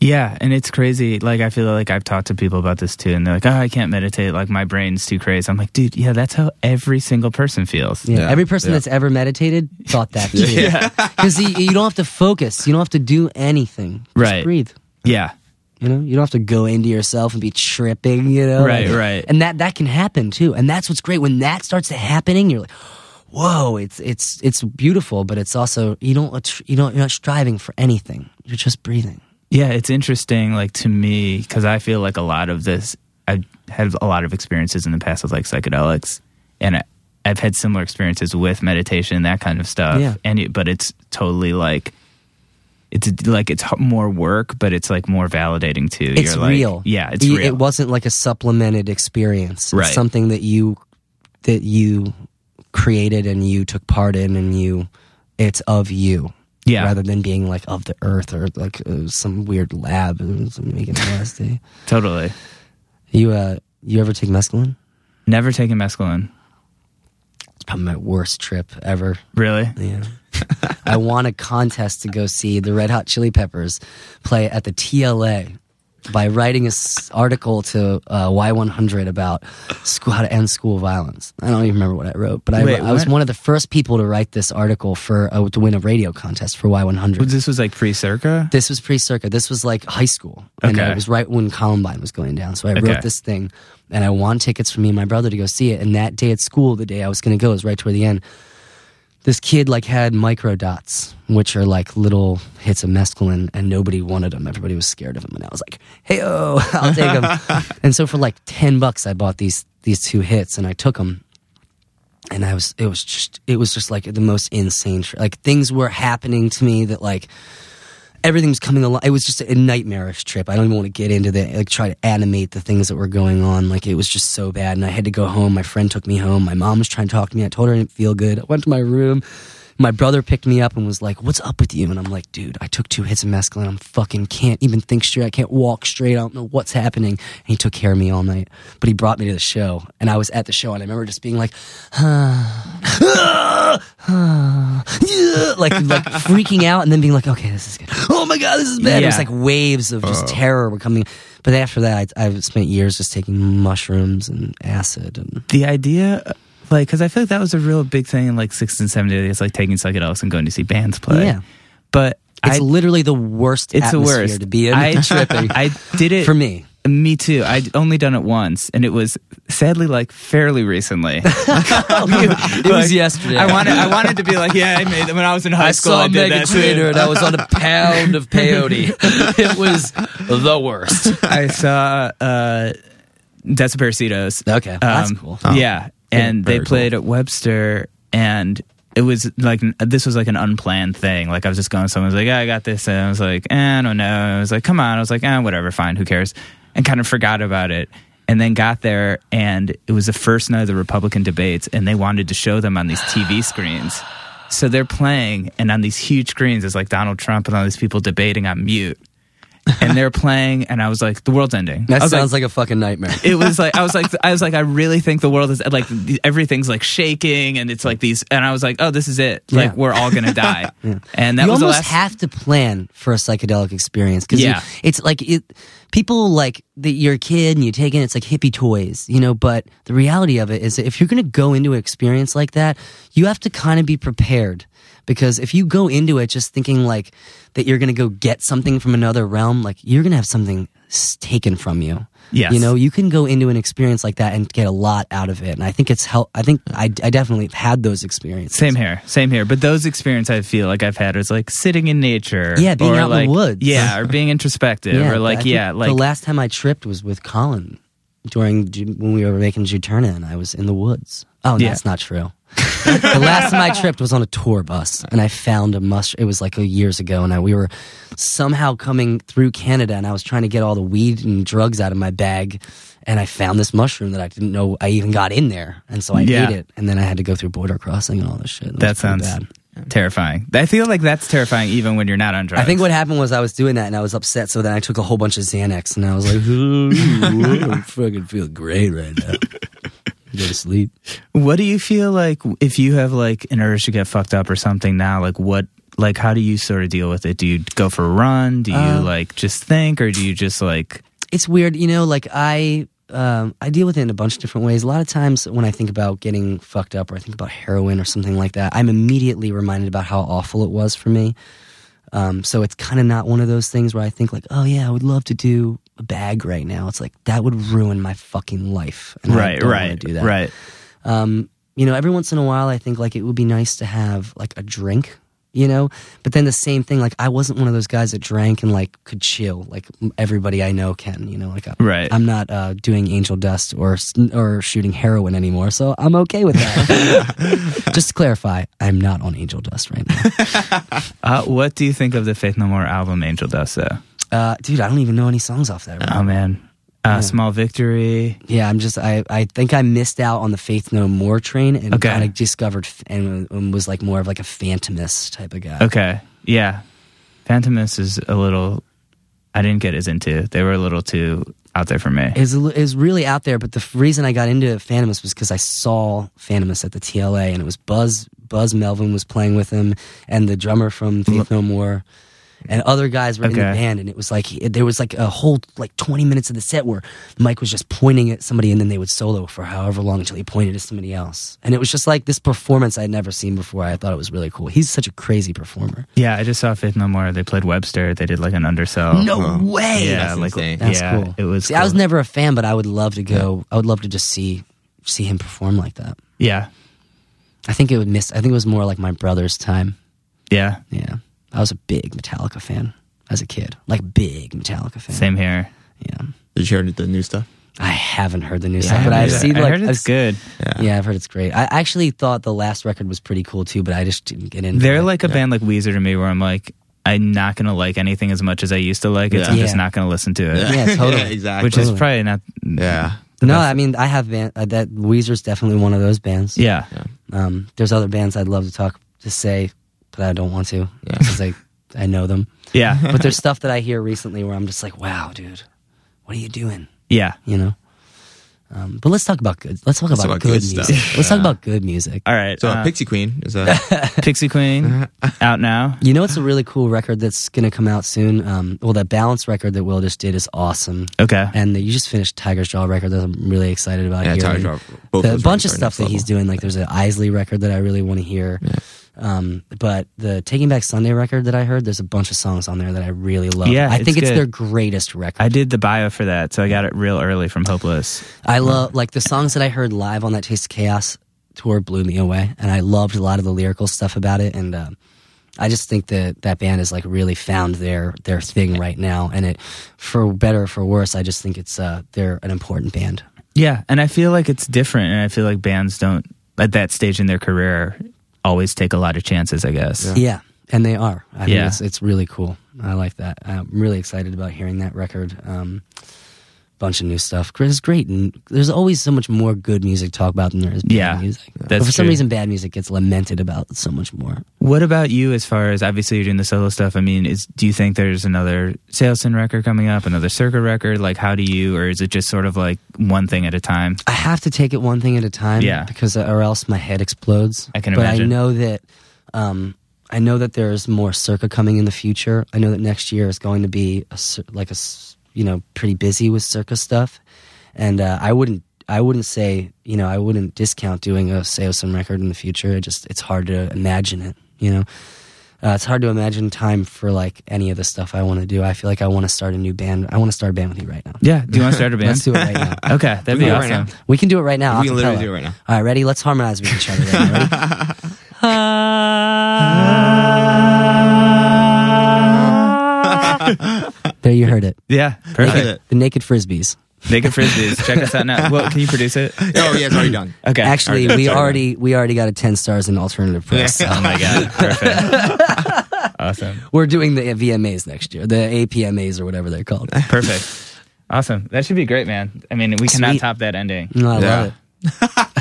Yeah, and it's crazy. Like I feel like I've talked to people about this too, and they're like, "Oh, I can't meditate. Like my brain's too crazy." I'm like, "Dude, yeah, that's how every single person feels." yeah. Yeah, every person yeah. that's ever meditated thought that *laughs* too because *laughs* you, you don't have to focus you don't have to do anything just Right. breathe Yeah, You know, you don't have to go into yourself and be tripping. You know, Right, Like- right. And that that can happen too. And that's what's great when that starts happening. You're like, whoa, it's it's it's beautiful, but it's also you don't you don't you're not striving for anything. You're just breathing. Yeah, it's interesting, like to me, because I feel like a lot of this, I've had a lot of experiences in the past with like psychedelics, and I, I've had similar experiences with meditation and that kind of stuff. Yeah. And it, but it's totally like, it's like it's more work, but it's like more validating too. It's You're like- real. Yeah, it's real. It wasn't like a supplemented experience. It's Right. something that you that you created and you took part in, and you it's of you. Yeah. Rather than being like of the earth or like uh, some weird lab some making LSD. *laughs* totally. You uh, you ever take mescaline? Never taken mescaline. It's probably my worst trip ever. Really? Yeah. *laughs* I won a contest to go see the Red Hot Chili Peppers play at the TLA by writing an article to uh, Y100 about school, how to end school violence. I don't even remember what I wrote, but I, Wait, I was what? one of the first people to write this article for uh, to win a radio contest for Y100. This was like pre Circa? This was pre circa. This was like high school. And Okay. it was right when Columbine was going down. So I Okay. wrote this thing and I won tickets for me and my brother to go see it. And that day at school, the day I was going to go, was right toward the end. This kid like had micro dots, which are like little hits of mescaline, and nobody wanted them. Everybody was scared of them, and I was like, "Hey, oh, *laughs* I'll take them." *laughs* and so for like ten bucks, I bought these these two hits, and I took them and I was it was just it was just like the most insane like things were happening to me that like everything was coming along. It was just a nightmarish trip. I don't even want to get into the like try to animate the things that were going on. Like it was just so bad. And I had to go home. My friend took me home. My mom was trying to talk to me. I told her I didn't feel good. I went to my room my brother picked me up and was like, "What's up with you?" And I'm like, "Dude, I took two hits of mescaline. I'm fucking can't even think straight. I can't walk straight. I don't know what's happening." And he took care of me all night. But he brought me to the show, and I was at the show, and I remember just being like, yeah, *sighs* *sighs* like like freaking out, and then being like, "Okay, this is good. Oh my god, this is bad." It was like waves of just oh. terror were coming. But after that, I, I've spent years just taking mushrooms and acid, and The idea, like, because I feel like that was a real big thing in like 60s and 70s. It's like taking psychedelics and going to see bands play. Yeah. But it's I, literally the worst it's the worst. to be in. I, *laughs* tripping I did it for me. Me too. I'd only done it once, and it was sadly like fairly recently. *laughs* *laughs* It was yesterday. I wanted, I wanted to be like, yeah, I made when I was in high I school. saw I did Megan that and I was on a pound of peyote. it was the worst. I saw uh, Desaparecidos. Okay, that's Um, cool. Yeah, and they played at Webster, and it was like this was like an unplanned thing. Like I was just going, someone was like, "Yeah, I got this," and I was like, eh, "I don't know." And I was like, "Come on!" I was like, "Eh, whatever, fine, who cares?" And kind of forgot about it. And then got there, and it was the first night of the Republican debates, and they wanted to show them on these TV *sighs* screens. So they're playing, and on these huge screens, it's like Donald Trump and all these people debating on mute. And they're playing, and I was like, "The world's ending." That I was sounds like, a fucking nightmare. *laughs* it was like I was like I was like I really think the world is like everything's like shaking and it's like these and I was like oh this is it like Yeah. we're all gonna *laughs* die and that you was the almost last have to plan for a psychedelic experience because Yeah. it's like it. People like that you're a kid and you take in it's like hippie toys, you know. But the reality of it is, that if you're to go into an experience like that, you have to kind of be prepared because if you go into it just thinking like that you're going to go get something from another realm, like you're going to have something taken from you. Yes. You know, you can go into an experience like that and get a lot out of it. And I think it's help. I think I, I definitely have had those experiences. same here same here but those experiences I feel like I've had is like sitting in nature Yeah, being out in the woods. yeah *laughs* or being introspective or like yeah like the last time I tripped was with Colin during when we were making Juturna, and I was in the woods. Oh, Yeah. that's not true. The last time I tripped was on a tour bus, and I found a mushroom. It was like a years ago, and I, we were somehow coming through Canada, and I was trying to get all the weed and drugs out of my bag, and I found this mushroom that I didn't know I even got in there, and so I Yeah. ate it, and then I had to go through border crossing and all this shit. It that sounds bad. terrifying I feel like that's terrifying even when you're not on drugs I think what happened was I was doing that and I was upset, so then I took a whole bunch of Xanax and I was like, *laughs* "Ooh, I fucking feel great right now. *laughs* Go to sleep. What do you feel like if you have like an urge to get fucked up or something now? Like what? Like how do you sort of deal with it? Do you go for a run? Do you Uh, like just think, or do you just like? It's weird, you know. Like I, um, I deal with it in a bunch of different ways. A lot of times when I think about getting fucked up or I think about heroin or something like that, I'm immediately reminded about how awful it was for me. Um, so it's kind of not one of those things where I think like, oh yeah, I would love to do a bag right now. It's like that would ruin my fucking life. And I Right, don't right, do that. right. um, you know, every once in a while, I think like it would be nice to have like a drink, you know. But then the same thing, like I wasn't one of those guys that drank and like could chill, like everybody I know can, you know. Like I, Right. I'm not uh, doing angel dust or or shooting heroin anymore, so I'm okay with that. *laughs* Just to clarify, I'm not on angel dust right now, *laughs* Uh, what do you think of the Faith No More album, Angel Dust? Though, uh, dude. I don't even know any songs off that. Right? oh man, uh, Small Victory. Yeah, I'm just I I think I missed out on the Faith No More train and Okay. kind of discovered and, and was like more of like a Fantômas type of guy. Okay, yeah, Fantômas is a little. I didn't get as into. They were a little too. out there for me. is is really out there. But the reason I got into Fantômas was because I saw Fantômas at the TLA, and it was Buzz Buzz Melvin was playing with him, and the drummer from Faith No More, and other guys were in the band, and it was like there was like a whole like twenty minutes of the set where Mike was just pointing at somebody, and then they would solo for however long until he pointed at somebody else, and it was just like this performance I'd never seen before. I thought it was really cool. He's such a crazy performer. Yeah, I just saw Faith No More. They played Webster. They did like an undersell. No oh. way. Yeah, That's like insane. That's yeah, cool. it was. See, I was never a fan, but I would love to go. I would love to just see see him perform like that. Yeah, I think it would miss. I think it was more like my brother's time. yeah, Yeah, I was a big Metallica fan as a kid, like big Metallica fan. same here. Yeah, Did you hear the new stuff? I haven't heard the new Yeah, stuff, but I've I seen I like heard it's I've- good. Yeah. Yeah, I've heard it's great. I actually thought the last record was pretty cool too, but I just didn't get into They're it. like a band like Weezer to me, where I'm like, I'm not gonna like anything as much as I used to like it. So I'm Yeah. just not gonna listen to it. Yeah, *laughs* totally. exactly. Which is probably not. yeah. no, best. I mean I have band uh, that Weezer's definitely one of those bands. Yeah, Um, there's other bands I'd love to talk to say, but I don't want to Yeah. *laughs* because I I know them. yeah, *laughs* But there's stuff that I hear recently where I'm just like, wow, dude, what are you doing? yeah. You know. Um, but let's talk about good. Let's talk Let's about, about good, good music. stuff. Let's talk about good music. All right. So uh, Pixie Queen is a *laughs* Pixie Queen out now. You know, it's a really cool record that's going to come out soon. Um, well, that Balance record that Will just did is awesome, Okay. and you just finished Tiger's Jaw record that I'm really excited about. yeah, hearing. Tiger Drop. Both The- a bunch of stuff that next he's doing. Like there's an Isley record that I really want to hear. Um, but the Taking Back Sunday record that I heard, there's a bunch of songs on there that I really love. Yeah, I think it's good. their greatest record. I did the bio for that, so I got it real early from Hopeless. I love like the songs that I heard live on that Taste of Chaos tour blew me away, and I loved a lot of the lyrical stuff about it. And um, I just think that that band has like really found their their thing right now, and it for better or for worse, I just think it's uh, they're an important band. Yeah, and I feel like it's different, and I feel like bands don't at that stage in their career always take a lot of chances. I guess. Yeah, yeah and they are. I mean, Yeah. it's it's really cool. I like that. I'm really excited about hearing that record. Um, bunch of new stuff. Chris is great, and there's always so much more good music to talk about than there is bad Yeah, music. that's but for some reason, bad music gets lamented about so much more. What about you? As far as obviously you're doing the solo stuff. I mean, is do you think there's another Saosin record coming up, another Circa record? Like, how do you, or is it just sort of like one thing at a time? I have to take it one thing at a time, Yeah. because or else my head explodes. I can but imagine. I know that, um, I know that there's more Circa coming in the future. I know that next year is going to be a, like a you know pretty busy with Circa stuff, and uh, I wouldn't I wouldn't say you know I wouldn't discount doing a Saosin record in the future. It just it's hard to imagine it. You know, uh, it's hard to imagine time for like any of the stuff I want to do. I feel like I want to start a new band. I want to start a band with you right now. Yeah. Do you want to start a *laughs* band? Let's do it right now. *laughs* Okay, that'd be can do it right awesome. We can do it right now. We can literally do it right now. All right, ready? Let's harmonize with each other. Then. *laughs* Ready? There, you heard it. Yeah, perfect. Naked. The Naked Frisbees. Naked frisbees. Check us out now. Well, can you produce it? *laughs* Oh yeah, it's already done. Okay. Actually, Alright, we sorry. already we already got a ten stars in alternative press. *laughs* Oh my god, perfect. awesome. *laughs* We're doing the VMAs next year, the APMAs or whatever they're called. Perfect. Awesome. That should be great, man. I mean, we cannot top that ending. No, I Yeah. love it.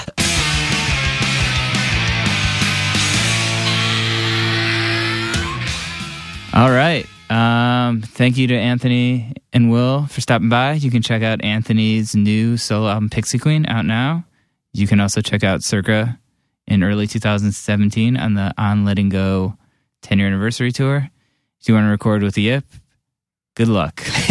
All right. Um, thank you to Anthony and Will for stopping by. You can check out Anthony's new solo album, Pixie Queen, out now. You can also check out Circa in early 2017 on the On Letting Go 10 year anniversary tour. If you want to record with the Yip, good luck. *laughs*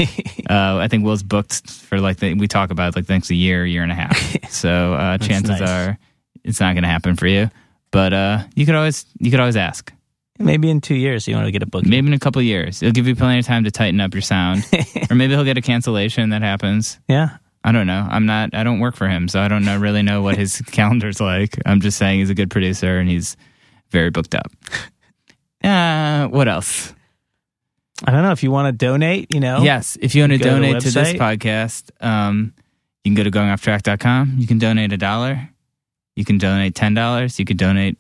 uh, I think Will's booked for like the, we talk about like the next year, year and a half. *laughs* So uh, chances nice. are it's not going to happen for you. But uh, you could always you could always ask. Maybe in two years you want to get a book. Maybe in a couple years. It'll give you plenty of time to tighten up your sound. *laughs* or maybe he'll get a cancellation that happens. Yeah. I don't know. I'm not I don't work for him, so I don't know, really know what his *laughs* calendar's like. I'm just saying he's a good producer and he's very booked up. *laughs* Uh, what else? I don't know if you want to donate, you know. Yes, if you want to donate to, to, this podcast, um, you can go to goingofftrack.com. You can donate a dollar. You can donate $10. You could donate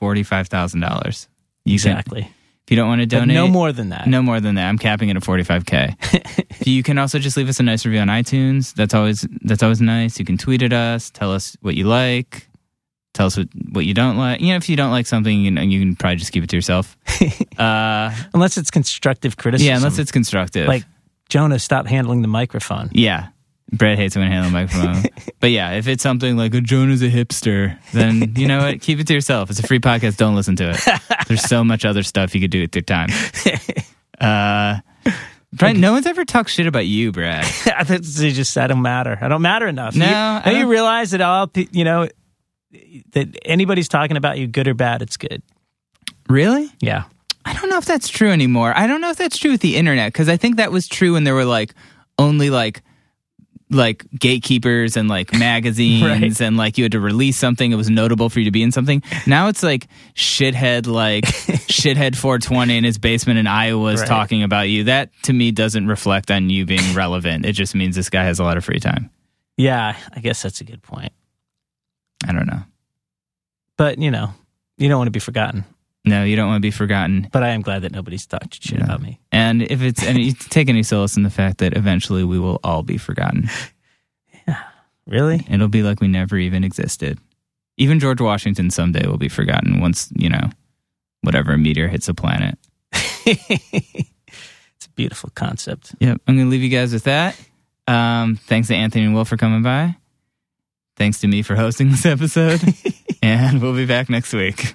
$45,000. You exactly. Can, if you don't want to donate, but no more than that. No more than that. I'm capping it at 45k. *laughs* you can also just leave us a nice review on iTunes. That's always that's always nice. You can tweet at us, tell us what you like, tell us what, what you don't like. You know, if you don't like something, you, know, you can probably just keep it to yourself. Uh, *laughs* unless it's constructive criticism. Yeah, unless it's constructive. Like Jonah, stop handling the microphone. Yeah, Brett hates when I handle the microphone. *laughs* but yeah, if it's something like a Jonah's a hipster, then you know what? Keep it to yourself. It's a free podcast. Don't listen to it. *laughs* There's so much other stuff you could do with your time. *laughs* Uh, Brett, no one's ever talked shit about you, Brad. I think they just said I don't matter. I don't matter enough. No, you, don't you realize that all you know that anybody's talking about you, good or bad, it's good. Really? Yeah. I don't know if that's true anymore. I don't know if that's true with the internet because I think that was true when there were like only like like gatekeepers and like *laughs* magazines Right. and like you had to release something it was notable for you to be in something now it's like shithead like *laughs* shithead 420 in his basement in iowa is Right. talking about you that to me doesn't reflect on you being *laughs* relevant it just means this guy has a lot of free time Yeah, I guess that's a good point. i don't know But, you know, you don't want to be forgotten. No you don't want to be forgotten But I am glad that nobody's talked shit No. about me. and if it's and you *laughs* take any solace in the fact that eventually we will all be forgotten *laughs* Yeah, Really? It'll be like we never even existed. Even George Washington someday will be forgotten once, you know, whatever meteor hits the planet. *laughs* it's a beautiful concept. Yep. I'm going to leave you guys with that. Um, thanks to Anthony and Will for coming by. Thanks to me for hosting this episode. and we'll be back next week.